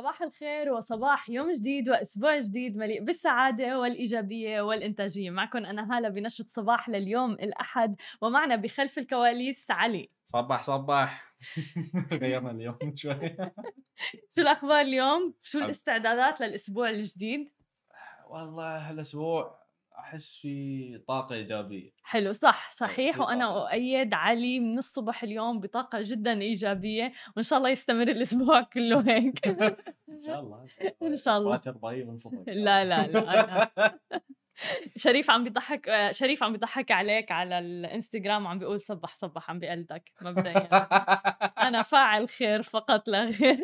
صباح الخير وصباح يوم جديد وأسبوع جديد مليء بالسعادة والإيجابية والإنتاجية. معكم أنا هالة بنشرة صباح لليوم الأحد ومعنا بخلف الكواليس علي. صباح صباح. غيرنا اليوم شوي. شو الأخبار اليوم؟ شو الاستعدادات للأسبوع الجديد؟ والله هالأسبوع أحس في طاقة إيجابية. حلو صح صحيح. وأنا أؤيد علي من الصبح اليوم بطاقة جدا إيجابية وإن شاء الله يستمر الأسبوع كله هيك. إن شاء الله إن شاء الله. باكر ضايع من صدق لا لا لا شريف عم بيضحك شريف عم بيضحك عليك على الإنستغرام وعم بيقول صبح صبح عم بيقلدك مبدئيا. أنا فاعل خير فقط لا غير.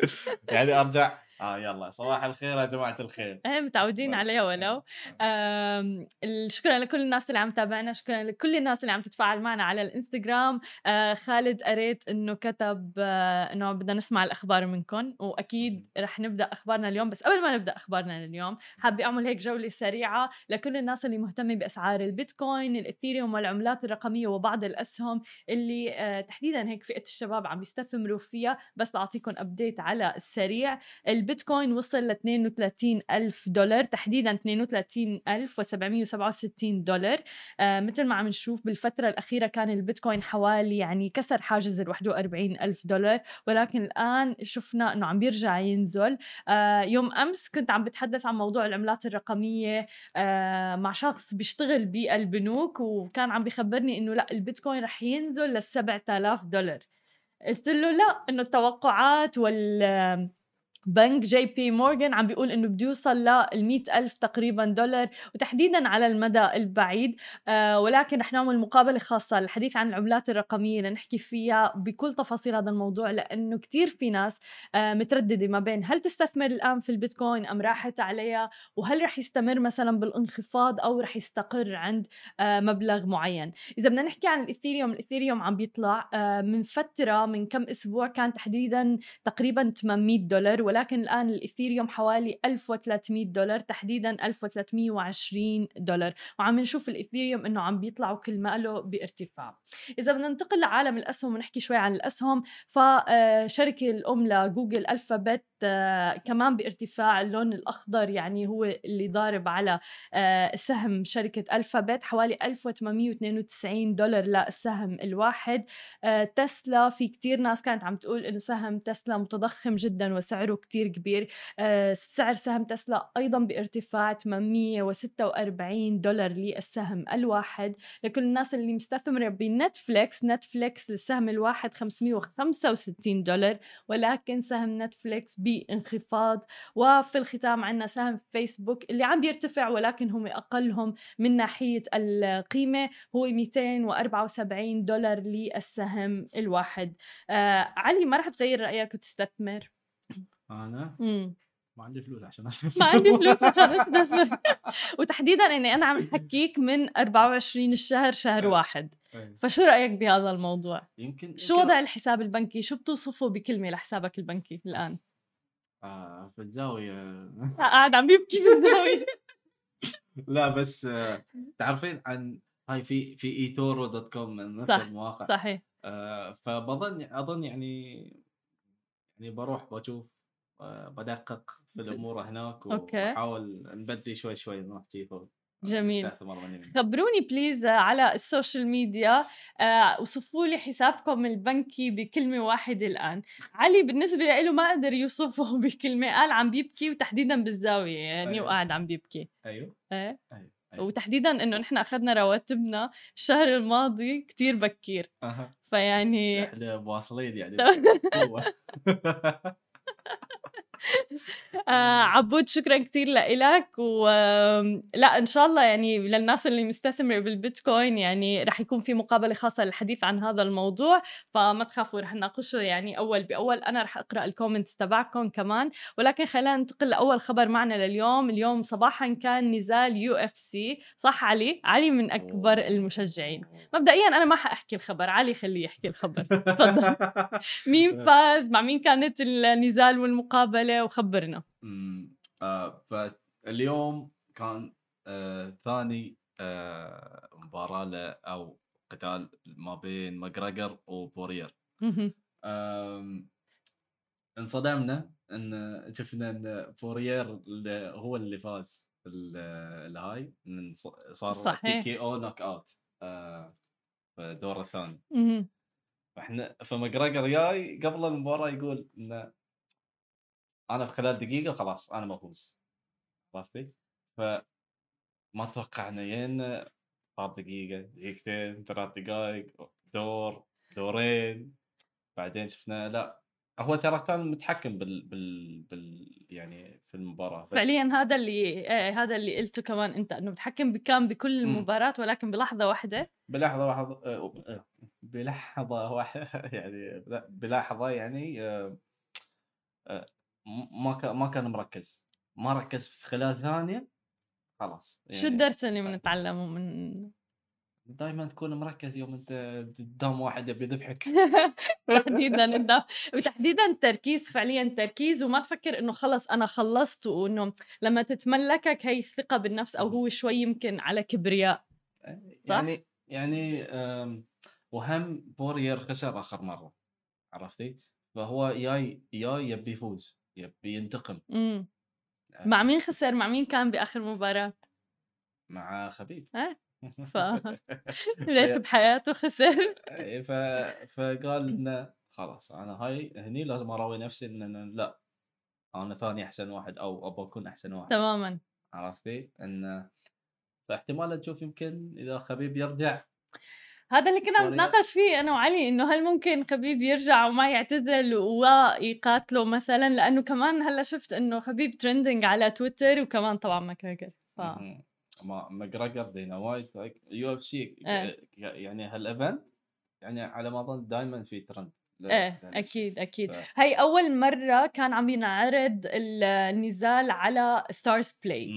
يعني أرجع آه يلا صباح الخير يا جماعة الخير. إيه متعودين عليها ولو آه. شكرا لكل الناس اللي عم تابعنا شكرا لكل الناس اللي عم تتفاعل معنا على الإنستغرام. آه خالد قريت إنه كتب آه إنه بدنا نسمع الأخبار منكم وأكيد رح نبدأ أخبارنا اليوم. بس قبل ما نبدأ أخبارنا اليوم حابة أعمل هيك جولة سريعة لكل الناس اللي مهتمة بأسعار البيتكوين الاثيريوم والعملات الرقمية وبعض الأسهم اللي آه تحديدا هيك فئة الشباب عم يستثمروا فيها. بس لاعطيكم ابديت على السريع. البيتكوين وصل ل 32 ألف دولار تحديدا 32 ألف و767 دولار. آه مثل ما عم نشوف بالفترة الأخيرة كان البيتكوين حوالي يعني كسر حاجز ال 41 ألف دولار ولكن الآن شفنا أنه عم بيرجع ينزل. آه يوم أمس كنت عم بتحدث عن موضوع العملات الرقمية آه مع شخص بيشتغل بالبنوك وكان عم بيخبرني أنه لا البيتكوين رح ينزل لل 7000 دولار. قلت له لا إنه التوقعات وال بنك جي بي مورغان عم بيقول إنه بده يوصل لل ألف تقريبا دولار وتحديدا على المدى البعيد. آه ولكن رح نعمل مقابلة خاصة للحديث عن العملات الرقمية لنحكي فيها بكل تفاصيل هذا الموضوع لأنه كثير في ناس آه مترددة ما بين هل تستثمر الآن في البيتكوين أم راحت عليها وهل رح يستمر مثلا بالانخفاض أو رح يستقر عند آه مبلغ معين. إذا بدنا نحكي عن الإثيريوم الإثيريوم عم بيطلع آه من فترة من كم أسبوع كان تحديدا تقريبا 800 دولار ولكن الآن الإثيريوم حوالي 1300 دولار تحديدا 1320 دولار. وعم نشوف الإثيريوم إنه عم بيطلع وكل ما له بارتفاع. إذا بدنا ننتقل لعالم الأسهم ونحكي شوي عن الأسهم فشركة الأم لجوجل ألفابت آه كمان بارتفاع اللون الأخضر يعني هو اللي ضارب على آه سهم شركة ألفابت حوالي 1892 دولار للسهم الواحد. آه تسلا في كتير ناس كانت عم تقول إنه سهم تسلا متضخم جدا وسعره كتير كبير. آه سعر سهم تسلا أيضا بارتفاع 846 دولار للسهم الواحد. لكل الناس اللي مستثمرة بنتفليكس نتفليكس السهم الواحد 565 دولار ولكن سهم نتفليكس بانخفاض وفي الختام عندنا سهم فيسبوك اللي عم بيرتفع ولكن هم أقلهم من ناحية القيمة هو 274 دولار للسهم الواحد. آه علي ما رح تغير رأيك وتستثمر؟ أنا؟ مم. ما عندي فلوس عشان أستثمر. ما عندي فلوس عشان أستثمر. وتحديدا إني أنا عم حكيك من 24 الشهر شهر أي. واحد. أي. فشو رأيك بهذا الموضوع؟ يمكن شو وضع الحساب البنكي؟ شو بتوصفه بكلمة لحسابك البنكي الآن؟ في الزاوية. قاعد عم بيبكي بالزاويه لا بس آه تعرفين عن هاي في في eToro dot com من نفس صح، المواقع. صحيح. آه فبظن أظن يعني يعني بروح بشوف آه بدقق في الأمور هناك. وأحاول نبدي شوي شوي نروح فوق جميل. خبروني please على ال social media آه، وصفوا لي حسابكم البنكي بكلمة واحدة الآن. علي بالنسبة له ما قدر يوصفه بكلمة قال عم بيبكي وتحديدا بالزاوية يعني أيوة. وقاعد عم بيبكي. أيوه. إيه؟ أيوه. أيوة. وتحديدا إنه نحن أخذنا رواتبنا الشهر الماضي كتير بكير. أها. فيعني إحنا مواصلين يعني. آه عبود شكرا كتير لإلك ولا إن شاء الله يعني للناس اللي مستثمرة بالبيتكوين يعني رح يكون في مقابلة خاصة للحديث عن هذا الموضوع فما تخافوا رح نناقشه يعني أول بأول. أنا رح أقرأ ال comments تبعكم كمان. ولكن خلينا ننتقل لأول خبر معنا لليوم. اليوم صباحا كان نزال UFC. صح علي؟ علي من أكبر المشجعين. مبدئيا أنا ما حأحكي الخبر. علي خليه يحكي الخبر. تفضل. مين فاز؟ مع مين كانت النزال والمقابلة وخبرنا. آه، فاليوم كان آه، ثاني آه، مباراة له أو قتال ما بين ماكجريجور وبورير. انصدمنا إن شفنا إن بورير اللي هو اللي فاز الهاي صار T صحيح. KO knockout آه، في الدور الثاني. فإحنا فماكجريجور جاي قبل المباراة يقول إن أنا في خلال دقيقة خلاص أنا بفوز عرفتي؟ فما توقعنا ين صار دقيقة دقيقتين ثلاث دقائق دور دورين بعدين شفنا لا هو ترى كان متحكم بال بال, بال يعني في المباراة بس فعليا هذا اللي إيه هذا اللي قلته كمان أنت إنه بتحكم كان بكل. المباراة ولكن بلحظة واحدة بلحظة واحدة آه، آه، بلحظة واحدة يعني بلحظة يعني آه، آه، ما كان ما كان مركز. ما ركز في خلال ثانية خلاص شو الدرس اللي بنتعلمه من دائما تكون مركز يوم أنت قدام واحد يبي يذبحك تحديدا وتحديدا التركيز فعليا تركيز وما تفكر إنه خلص أنا خلصت وإنه لما تتملكك هي الثقة بالنفس أو هو شوي يمكن على كبرياء. صح؟ يعني يعني وهم بورير خسر آخر مرة. عرفتي؟ فهو جاي جاي يبي يفوز. يبي ينتقم إمم. مع مين خسر؟ مع مين كان بآخر مباراة؟ مع خبيب. إيه. ف ليش بحياته خسر؟ إيه، ف... فقال إنه خلاص أنا هاي هني لازم أراوي نفسي إن أنا لا أنا ثاني أحسن واحد أو ابى أكون أحسن واحد. تماما. عرفتي؟ ان فاحتمال تشوف يمكن إذا خبيب يرجع هذا اللي كنا كوريا. بنتناقش فيه أنا وعلي إنه هل ممكن خبيب يرجع وما يعتزل ويقاتله مثلا لأنه كمان هلأ شفت إنه خبيب trending على تويتر وكمان طبعا ماكريجر ف. ما ماكريجر دينا وايت UFC. يعني هال event يعني على ما أظن دائما في ترند إيه لهالشيء. أكيد أكيد ف- هي أول مرة كان عم ينعرض النزال على ستارز بلاي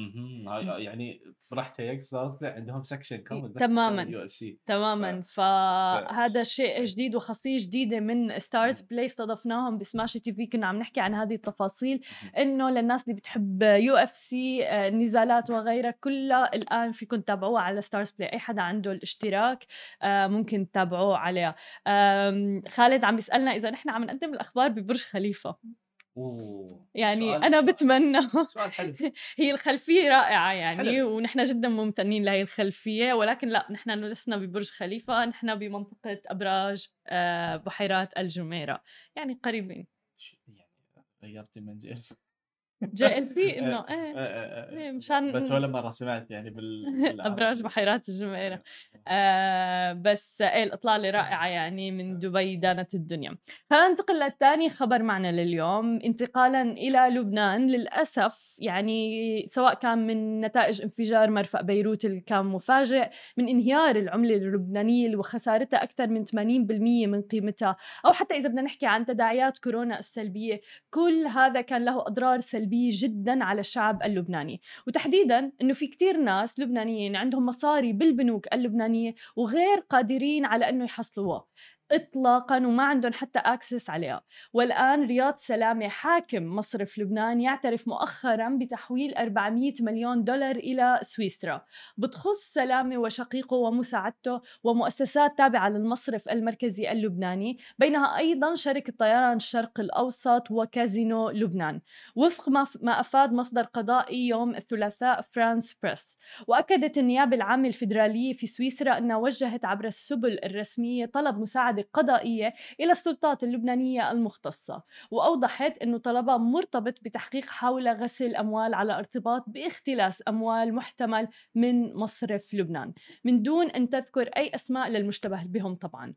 يعني رحت هيك ستارز عندهم section كامل بس تماماً. UFC تماما ف- فهذا شيء. جديد وخاصية جديدة من ستارز. بلاي استضفناهم بسماش TV كنا عم نحكي عن هذه التفاصيل. إنه للناس اللي بتحب UFC النزالات وغيرها كلها الآن فيكم تتابعوها على ستارز بلاي أي حدا عنده الاشتراك آه، ممكن تتابعوه عليها خالد عم بيسالنا إذا نحن عم نقدم الأخبار ببرج خليفة أوه يعني سؤال- أنا بتمنى. سؤال حلو. هي الخلفية رائعة يعني حلو. ونحن جدا ممتنين لهي الخلفية ولكن لا نحن لسنا ببرج خليفة نحن بمنطقة أبراج آه، بحيرات الجميرة. يعني قريبين. يعني غيرتي من جنس جي ال تي إنه إيه إيه، إيه، مشان بس ولا مرة سمعت يعني بال. ابراج بحيرات الجميره آه بس إيه الإطلالة رائعة يعني من دبي دانت الدنيا. خلينا ننتقل للثاني خبر معنا لليوم. انتقالا إلى لبنان. للأسف يعني سواء كان من نتائج انفجار مرفأ بيروت اللي كان مفاجئ من انهيار العملة اللبنانية وخسارتها أكثر من 80% من قيمتها. أو حتى إذا بدنا نحكي عن تداعيات كورونا السلبية كل هذا كان له أضرار سلبية جدا على الشعب اللبناني. وتحديدا إنه في كتير ناس لبنانيين عندهم مصاري بالبنوك اللبنانية وغير قادرين على إنه يحصلوها. اطلاقا وما عندهم حتى access عليها. والآن رياض سلامة حاكم مصرف لبنان يعترف مؤخرا بتحويل 400 مليون دولار إلى سويسرا. بتخص سلامة وشقيقه ومساعدته ومؤسسات تابعة للمصرف المركزي اللبناني بينها أيضا شركة طيران الشرق الأوسط وكازينو لبنان. وفق ما أفاد مصدر قضائي يوم الثلاثاء فرانس بريس. وأكدت النيابة العامة الفيدرالية في سويسرا أنها وجهت عبر السبل الرسمية طلب مساعدة قضائية إلى السلطات اللبنانية المختصة وأوضحت إنه طلبها مرتبط بتحقيق حول غسل أموال على ارتباط باختلاس أموال محتمل من مصرف لبنان من دون أن تذكر أي أسماء للمشتبه بهم طبعا.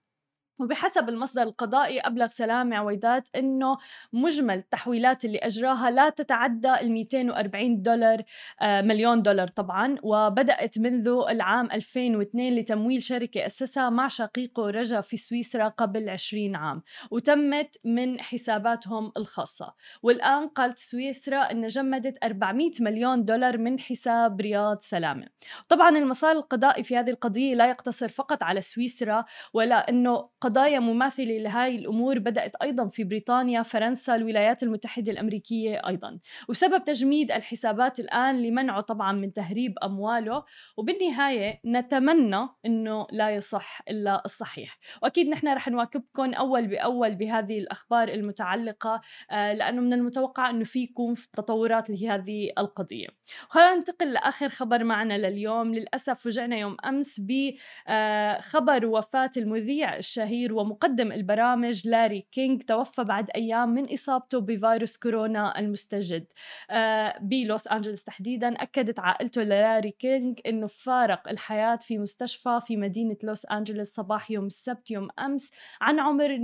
وبحسب المصدر القضائي أبلغ سلامة عويدات أنه مجمل التحويلات اللي أجراها لا تتعدى ال 240 دولار آه، مليون دولار طبعا. وبدأت منذ العام 2002 لتمويل شركة أسسها مع شقيقه رجا في سويسرا قبل 20 عام وتمت من حساباتهم الخاصة. والآن قالت سويسرا أن جمدت 400 مليون دولار من حساب رياض سلامة. طبعا المسار القضائي في هذه القضية لا يقتصر فقط على سويسرا ولا أنه قضايا مماثلة لهاي الأمور بدأت أيضا في بريطانيا فرنسا الولايات المتحدة الأمريكية أيضا. وسبب تجميد الحسابات الآن لمنعه طبعا من تهريب أمواله. وبالنهاية نتمنى أنه لا يصح إلا الصحيح. وأكيد نحن رح نواكبكم أول بأول بهذه الأخبار المتعلقة آه، لأنه من المتوقع أنه في يكون تطورات لهذه القضية. خلينا ننتقل لآخر خبر معنا لليوم. للأسف فجعنا يوم أمس بخبر وفاة المذيع الشهير ومقدم البرامج لاري كينج توفى بعد أيام من إصابته بفيروس كورونا المستجد. آه، بلوس أنجلوس تحديدا أكدت عائلته للاري كينج أنه فارق الحياة في مستشفى في مدينة لوس أنجلوس صباح يوم السبت يوم أمس عن عمر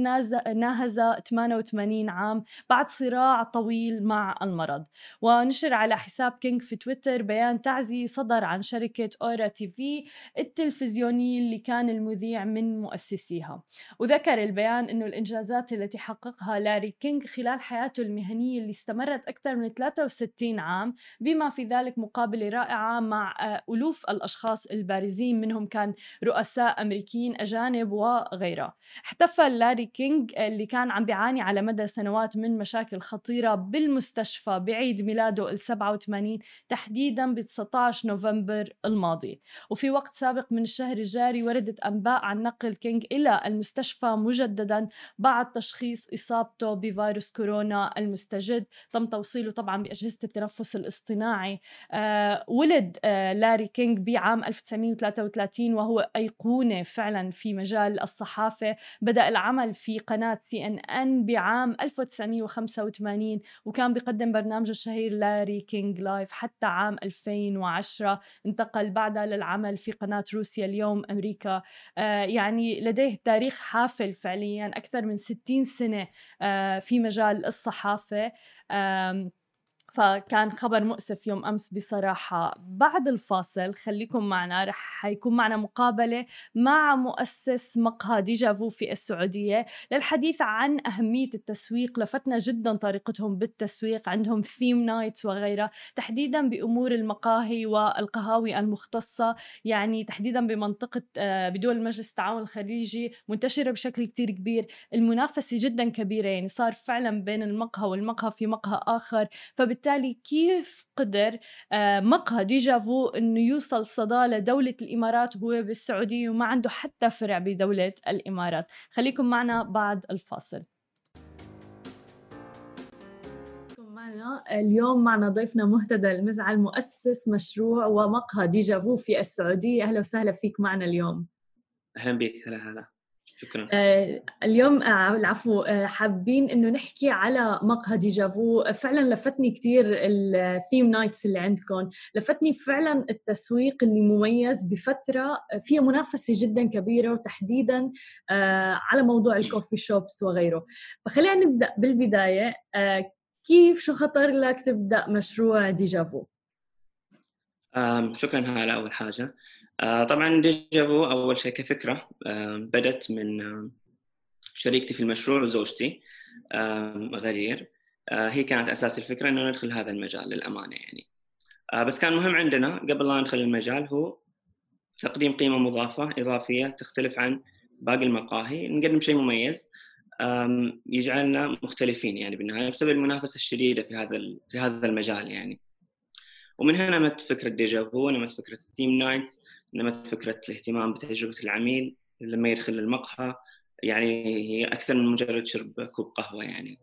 ناهز 88 عام بعد صراع طويل مع المرض. ونشر على حساب كينج في تويتر بيان تعزي صدر عن شركة أورا TV التلفزيونية اللي كان المذيع من مؤسسيها. وذكر البيان أنه الإنجازات التي حققها لاري كينج خلال حياته المهنية اللي استمرت أكثر من 63 عام بما في ذلك مقابلة رائعة مع آه، ألوف الأشخاص البارزين منهم كان رؤساء أمريكيين أجانب وغيرها احتفل لاري كينج اللي كان عم بيعاني على مدى سنوات من مشاكل خطيرة بالمستشفى بعيد ميلاده ال 87 تحديدا ب 19 نوفمبر الماضي. وفي وقت سابق من الشهر الجاري وردت أنباء عن نقل كينج إلى المستشفى مجددا بعد تشخيص إصابته بفيروس كورونا المستجد. تم توصيله طبعا بأجهزة التنفس الاصطناعي. آه ولد آه لاري كينج بعام 1933 وهو أيقونة فعلا في مجال الصحافة. بدأ العمل في قناة CNN بعام 1985 وكان بيقدم برنامجه الشهير لاري كينج Live حتى عام 2010 انتقل بعدها للعمل في قناة روسيا اليوم أمريكا. آه يعني لديه تاريخ حافل فعليا أكثر من 60 سنة آه في مجال الصحافة. فكان خبر مؤسف يوم أمس بصراحة. بعد الفاصل خليكم معنا رح حيكون معنا مقابلة مع مؤسس مقهى ديجافو في السعودية للحديث عن أهمية التسويق. لفتنا جدا طريقتهم بالتسويق عندهم theme nights وغيرها. تحديدا بأمور المقاهي والقهاوي المختصة يعني تحديدا بمنطقة آه، بدول المجلس التعاون الخليجي منتشرة بشكل كتير كبير. المنافسة جدا كبيرة يعني صار فعلا بين المقهى والمقهى في مقهى آخر. فبالتالي وبالتالي كيف قدر آه، مقهى ديجافو إنه يوصل صدى لدولة الإمارات وهو بالسعودية وما عنده حتى فرع بدولة الإمارات. خليكم معنا بعد الفاصل. معنا. اليوم معنا ضيفنا مهتدى المزعل مؤسس مشروع ومقهى ديجافو في السعودية. أهلا وسهلا فيك معنا اليوم. أهلا بك. هلا هلا. شكرا. آه اليوم آه العفو آه حابين إنه نحكي على مقهى ديجافو فعلا لفتني كثير ال theme nights اللي عندكم لفتني فعلا التسويق اللي مميز بفترة فيها منافسة جدا كبيرة وتحديدا آه على موضوع ال coffee shops وغيره. فخلينا نبدأ بالبداية. آه كيف شو خطر لك تبدأ مشروع ديجافو شكرا هلا أول حاجة. آه، طبعا ديجافو أول شيء كفكرة آه، بدت من آه، شريكتي في المشروع وزوجتي غدير هي كانت أساس الفكرة إنه ندخل هذا المجال للأمانة يعني. بس كان مهم عندنا قبل لا ندخل المجال هو تقديم قيمة مضافة إضافية تختلف عن باقي المقاهي نقدم شيء مميز يجعلنا مختلفين يعني بالنهاية بسبب المنافسة الشديدة في هذا في هذا المجال يعني. ومن هنا نمت فكرة ديجافو نمت فكرة ال theme night نمت فكرة الاهتمام بتجربة العميل لما يدخل المقهى. يعني هي أكثر من مجرد شرب كوب قهوة يعني.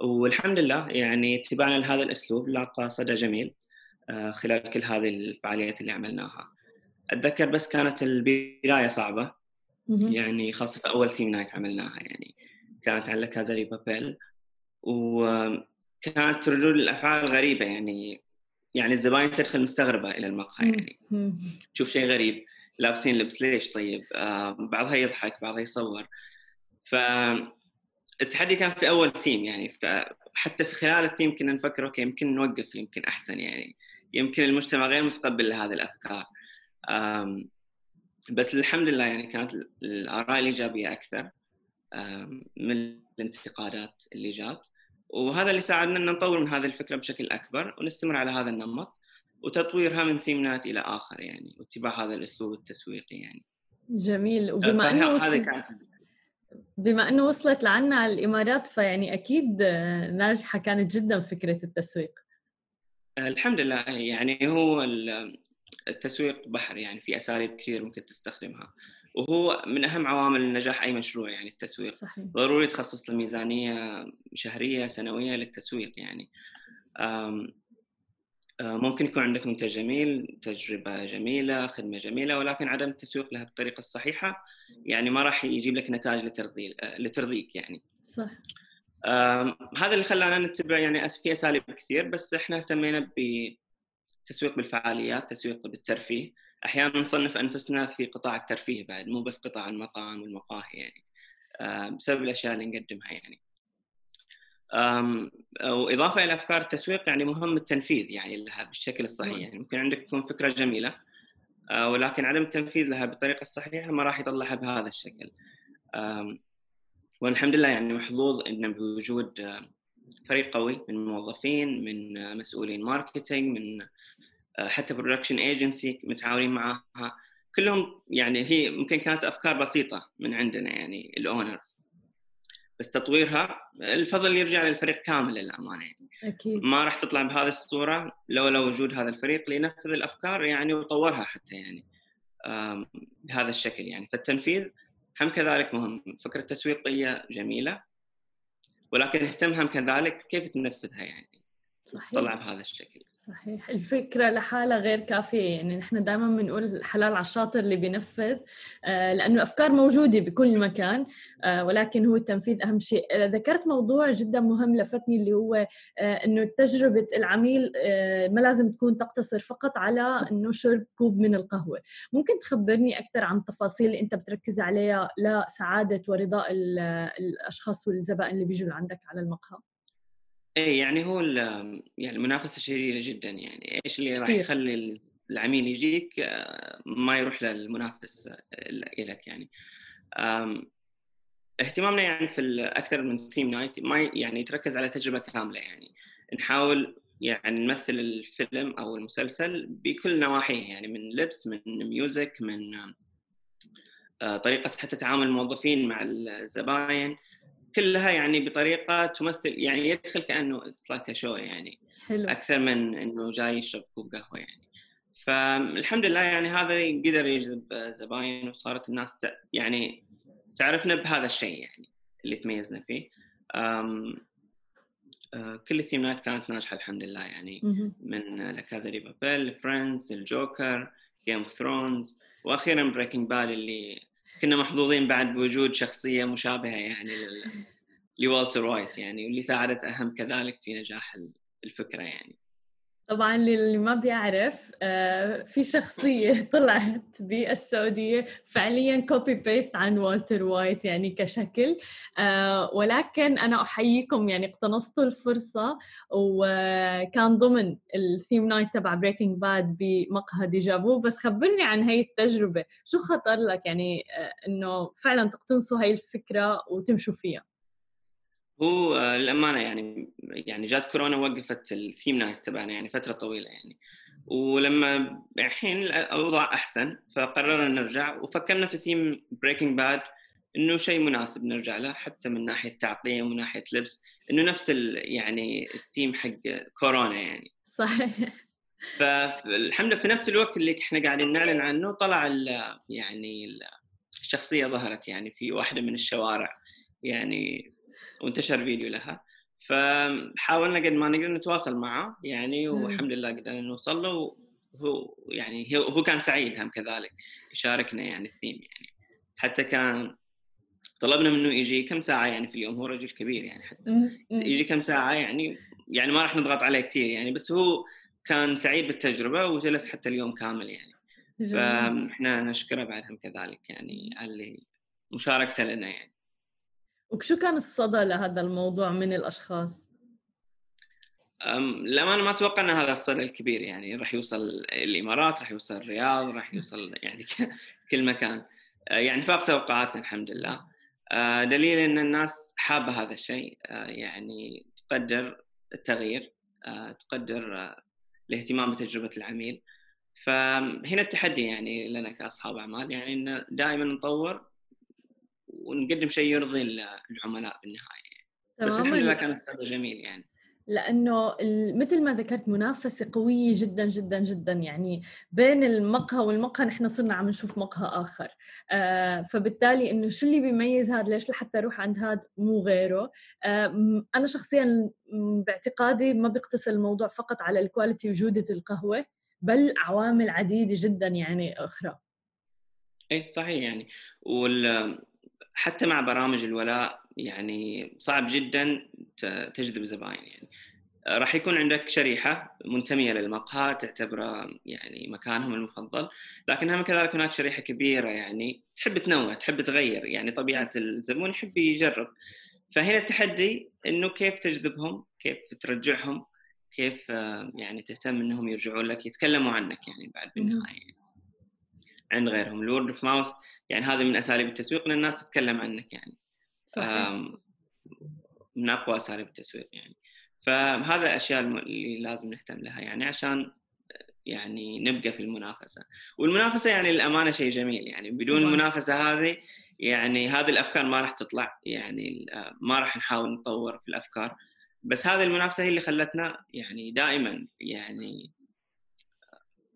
والحمد لله يعني اتباعنا لهذا الأسلوب لاقى صدى جميل آه، خلال كل هذه الفعاليات اللي عملناها. أتذكر بس كانت البداية صعبة. يعني خاصة في أول theme night عملناها يعني. كانت على Casa Papel. وكانت ردود الأفعال غريبة يعني. يعني الزباين تدخل مستغربة إلى المقهى يعني. تشوف شيء غريب لابسين لبس ليش طيب؟ آه بعضها يضحك بعضها يصور. ف التحدي كان في أول ثيم يعني حتى في خلال الثيم كنا نفكر أوكي يمكن نوقف يمكن أحسن يعني. يمكن المجتمع غير متقبل لهذه الأفكار. بس الحمد لله يعني كانت الآراء الإيجابية أكثر. من الانتقادات اللي جات. وهذا اللي ساعدنا إن نطور من هذه الفكرة بشكل أكبر ونستمر على هذا النمط وتطويرها من ثيمنات إلى آخر يعني واتباع هذا الأسلوب التسويقي يعني. جميل. وبما إنه كانت بما إنه وصلت لعنا على الإمارات فيعني أكيد ناجحة كانت جدا فكرة التسويق. الحمد لله. يعني هو التسويق بحر يعني في أساليب كثير ممكن تستخدمها. وهو من أهم عوامل النجاح أي مشروع يعني التسويق. صحيح. ضروري تخصص له ميزانية شهرية سنوية للتسويق يعني. ممكن يكون عندك منتج جميل تجربة جميلة خدمة جميلة ولكن عدم التسويق لها بالطريقة الصحيحة يعني ما راح يجيب لك نتائج لترضي لترضيك يعني. صح. هذا اللي خلانا نتبع يعني في أساليب كثير بس إحنا اهتمينا بتسويق بالفعاليات تسويق بالترفيه. أحيانا نصنف أنفسنا في قطاع الترفيه بعد مو بس قطاع المطاعم والمقاهي يعني. بسبب الأشياء اللي نقدمها يعني. وإضافة إلى أفكار التسويق يعني مهم التنفيذ يعني لها بالشكل الصحيح يعني. ممكن عندك تكون فكرة جميلة آه، ولكن عدم التنفيذ لها بالطريقة الصحيحة ما راح يطلعها بهذا الشكل. والحمد لله يعني محظوظ إن بوجود آه، فريق قوي من موظفين من آه، مسؤولين marketing من حتى production agency متعاونين معها كلهم يعني هي ممكن كانت أفكار بسيطة من عندنا يعني ال owners بس تطويرها الفضل يرجع للفريق كامل للأمانة يعني. أكيد. ما راح تطلع بهذه الصورة لولا وجود هذا الفريق لينفذ الأفكار يعني وطورها حتى يعني بهذا الشكل يعني. فالتنفيذ هم كذلك مهم. فكرة تسويقيه جميلة ولكن اهتم هم كذلك كيف تنفذها يعني. صحيح. طلع بهذا الشكل. صحيح. الفكرة لحالها غير كافية يعني نحن دائما بنقول حلال على الشاطر اللي بينفذ. آه لأنه الأفكار موجودة بكل مكان آه ولكن هو التنفيذ أهم شيء. ذكرت موضوع جدا مهم لفتني اللي هو آه أنه تجربة العميل ما لازم تكون تقتصر فقط على أنه شرب كوب من القهوة. ممكن تخبرني أكثر عن التفاصيل اللي أنت بتركز عليها لسعادة ورضاء الأشخاص والزبائن اللي بيجوا عندك على المقهى؟ إيه يعني هو يعني المنافسة شديده جدا يعني. إيش اللي راح يخلي العميل يجيك؟ آه، ما يروح للمنافس لك يعني. اهتمامنا يعني في أكثر من ثيم نايت ما يعني يتركز على تجربة كاملة يعني. نحاول يعني نمثل الفيلم أو المسلسل بكل نواحيه يعني من لبس من music من آه، طريقة حتى تعامل الموظفين مع الزباين. كلها يعني بطريقة تمثل يعني يدخل كأنه it's like show يعني حلو. أكثر من إنه جاي يشرب كوب قهوة يعني. فالحمد لله يعني هذا قدر يجذب زباين وصارت الناس يعني تعرفنا بهذا الشيء يعني اللي تميزنا فيه. أم آه، كل الثيمات كانت ناجحة الحمد لله يعني. من La Casa de Papel Friends الجوكر Game of Thrones وأخيرا Breaking Bad اللي كنا محظوظين بعد بوجود شخصية مشابهة يعني لوالتر وايت يعني واللي ساعدت أهم كذلك في نجاح الفكرة يعني. طبعا للي ما بيعرف آه، في شخصية طلعت بالسعودية فعليا copy paste عن والتر وايت يعني كشكل. آه، ولكن أنا أحييكم يعني اقتنصتوا الفرصة وكان ضمن ال theme night تبع Breaking Bad بمقهى ديجافو بس خبرني عن هاي التجربة شو خطر لك يعني آه، إنه فعلا تقتنصوا هاي الفكرة وتمشوا فيها؟ هو آه، للأمانة يعني يعني جات كورونا وقفت ال theme nights تبعنا يعني فترة طويلة يعني. ولما الحين الاوضاع أحسن فقررنا نرجع وفكرنا في theme Breaking Bad إنه شيء مناسب نرجع له حتى من ناحية تعقيم ومن ناحية لبس إنه نفس يعني الثيم حق كورونا يعني. صحيح. فالحمد لله في نفس الوقت اللي إحنا قاعدين نعلن عنه طلع يعني الشخصيه ظهرت يعني في واحدة من الشوارع يعني وانتشر فيديو لها. فحاولنا قد ما نقدر نتواصل معه يعني والحمد لله قدرنا نوصل له. وهو يعني هو كان سعيد هم كذلك يشاركنا يعني الثيم يعني. حتى كان طلبنا منه يجي كم ساعة يعني في اليوم. هو رجل كبير يعني حتى. يجي كم ساعة يعني يعني ما راح نضغط عليه كثير يعني. بس هو كان سعيد بالتجربة وجلس حتى اليوم كامل يعني. فاحنا نشكره بعدهم كذلك يعني على مشاركته لنا يعني. وشو كان الصدى لهذا الموضوع من الأشخاص؟ للأمانة ما أتوقع أن هذا الصدى الكبير يعني راح يوصل الإمارات راح يوصل الرياض راح يوصل يعني كل مكان. أه، يعني فاق توقعاتنا الحمد لله. أه، دليل أن الناس حابة هذا الشيء. أه، يعني تقدر التغيير. تقدر الاهتمام بتجربة العميل. فهنا التحدي يعني لنا كأصحاب أعمال يعني أن دائما نطور ونقدم شيء يرضي العملاء بالنهاية. بس الحمد لله كان أستاذ جميل يعني. لأنه مثل ما ذكرت منافسة قوية جدا جدا جدا. يعني بين المقهى والمقهى نحن صرنا عم نشوف مقهى آخر. آه فبالتالي إنه شو اللي بيميز هذا ليش لحتى أروح عند هذا مو غيره. آه أنا شخصيا باعتقادي ما بيقتصر الموضوع فقط على الكواليتي وجودة القهوة بل عوامل عديدة جدا يعني أخرى. اي صحيح يعني. وال حتى مع برامج الولاء يعني صعب جدا تجذب زباين يعني. راح يكون عندك شريحة منتمية للمقهى تعتبره يعني مكانهم المفضل لكن هم كذلك هناك شريحة كبيرة يعني تحب تنوع تحب تغير يعني طبيعة الزبون يحب يجرب. فهنا التحدي إنه كيف تجذبهم كيف ترجعهم كيف يعني تهتم إنهم يرجعون لك يتكلموا عنك يعني بعد بالنهاية. عند غيرهم. الورد اوف ماوث يعني هذا من أساليب التسويق إن الناس تتكلم عنك يعني. صحيح. من أقوى أساليب التسويق يعني. فهذا الاشياء اللي لازم نهتم لها يعني عشان يعني نبقى في المنافسة. والمنافسة يعني للأمانة شيء جميل يعني. بدون المنافسه هذه يعني هذه الأفكار ما راح تطلع يعني ما راح نحاول نطور في الأفكار. بس هذه المنافسة هي اللي خلتنا يعني دائما يعني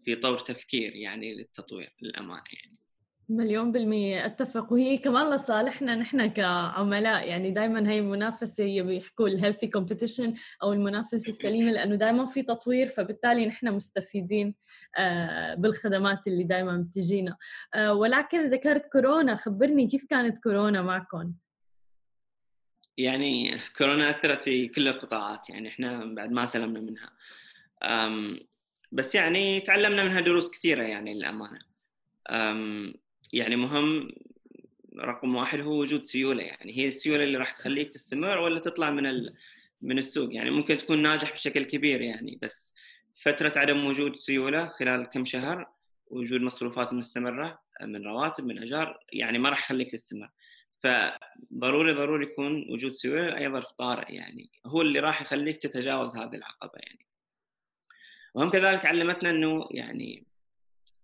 في طور تفكير يعني للتطوير للأمانة يعني. مليون بالمية أتفق. وهي كمان لصالحنا نحن كعملاء يعني دائما هي المنافسة هي بيحكوا ال healthy competition أو المنافسة السليمة لأنه دائما في تطوير فبالتالي نحن مستفيدين آه، بالخدمات اللي دائما بتجينا. آه، ولكن ذكرت كورونا خبرني كيف كانت كورونا معكم؟ يعني كورونا أثرت في كل القطاعات يعني إحنا بعد ما سلمنا منها. بس يعني تعلمنا منها دروس كثيرة يعني للأمانة. يعني مهم رقم واحد هو وجود سيولة يعني. هي السيولة اللي راح تخليك تستمر ولا تطلع من ال... من السوق يعني؟ ممكن تكون ناجح بشكل كبير يعني بس فترة عدم وجود سيولة خلال كم شهر وجود مصروفات مستمرة من رواتب من أجار يعني ما راح يخليك تستمر. فضروري ضروري يكون وجود سيولة اي ظرف طارئ يعني. هو اللي راح يخليك تتجاوز هذه العقبة يعني. وهم كذلك علمتنا إنه يعني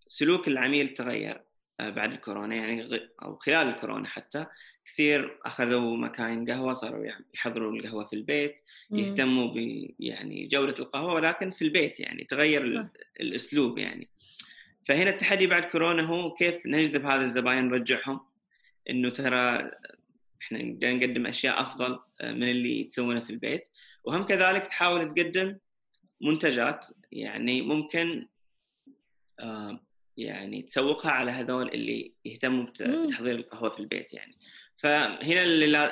سلوك العميل تغير آه، بعد الكورونا يعني أو خلال الكورونا حتى كثير أخذوا مكاين قهوة صاروا يعني يحضروا القهوة في البيت يهتموا ب يعني جوده القهوة ولكن في البيت يعني تغير صح. الأسلوب يعني. فهنا التحدي بعد كورونا هو كيف نجذب هذا الزباين نرجعهم؟ إنه ترى إحنا نقدر نقدم أشياء أفضل آه، من اللي تسوونها في البيت. وهم كذلك تحاول تقدم منتجات يعني ممكن آه، يعني تسوقها على هذول اللي يهتموا بتحضير القهوة في البيت يعني. فهنا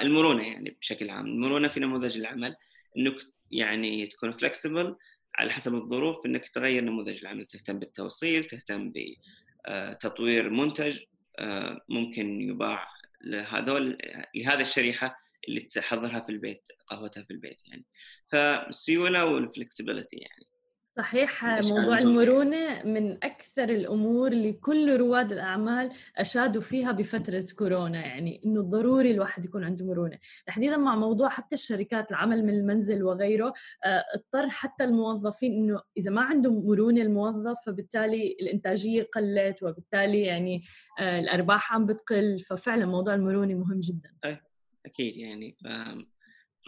المرونة يعني بشكل عام. المرونة في نموذج العمل إنك يعني تكون فلكسبل على حسب الظروف إنك تغير نموذج العمل. تهتم بالتوصيل تهتم بتطوير منتج آه، ممكن يباع لهذول لهذه الشريحة اللي تحضرها في البيت قهوتها في البيت يعني. فالسيوله والفلكسبيتي يعني. صحيح موضوع المرونة من أكثر الأمور اللي كل رواد الأعمال أشادوا فيها بفترة كورونا يعني إنه ضروري الواحد يكون عنده مرونة. تحديدا مع موضوع حتى الشركات العمل من المنزل وغيره آه، اضطر حتى الموظفين إنه إذا ما عنده مرونة الموظف فبالتالي الإنتاجية قلت وبالتالي يعني آه، الأرباح عم بتقل. ففعلا موضوع المرونة مهم جدا. أكيد يعني.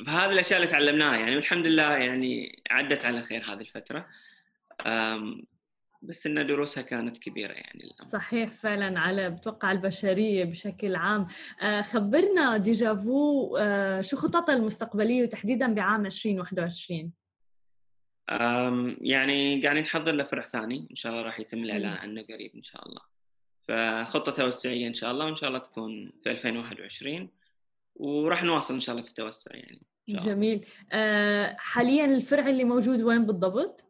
فهذه الأشياء اللي تعلمناها يعني والحمد لله يعني عدت على خير هذه الفترة. بس إن دروسها كانت كبيرة يعني الأمر. صحيح فعلا على بتوقع البشرية بشكل عام. آه، خبرنا ديجافو آه، شو خططها المستقبلية وتحديدا بعام 2021 يعني قاعدين نحضر لفرع ثاني. إن شاء الله راح يتم الإعلان عنه قريب إن شاء الله. فخطه توسعيه إن شاء الله وإن شاء الله تكون في 2021 وراح نواصل إن شاء الله في التوسع يعني جميل. آه حاليا الفرع اللي موجود وين بالضبط؟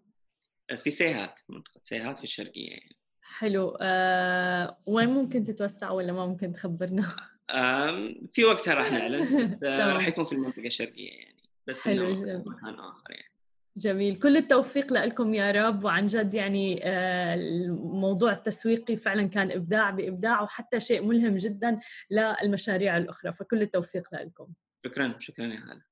في سيهات منطقة سيهات في الشرقية يعني. حلو. آه وين ممكن تتوسع ولا ما ممكن تخبرنا؟ آه في وقتها راح نعلن بس آه راح يكون في المنطقة الشرقية يعني بس حلو مكان آخر يعني. جميل. كل التوفيق لكم يا رب. وعن جد يعني آه، الموضوع التسويقي فعلا كان إبداع بإبداع وحتى شيء ملهم جدا للمشاريع الأخرى. فكل التوفيق لكم. شكرا. شكرا يا هلا.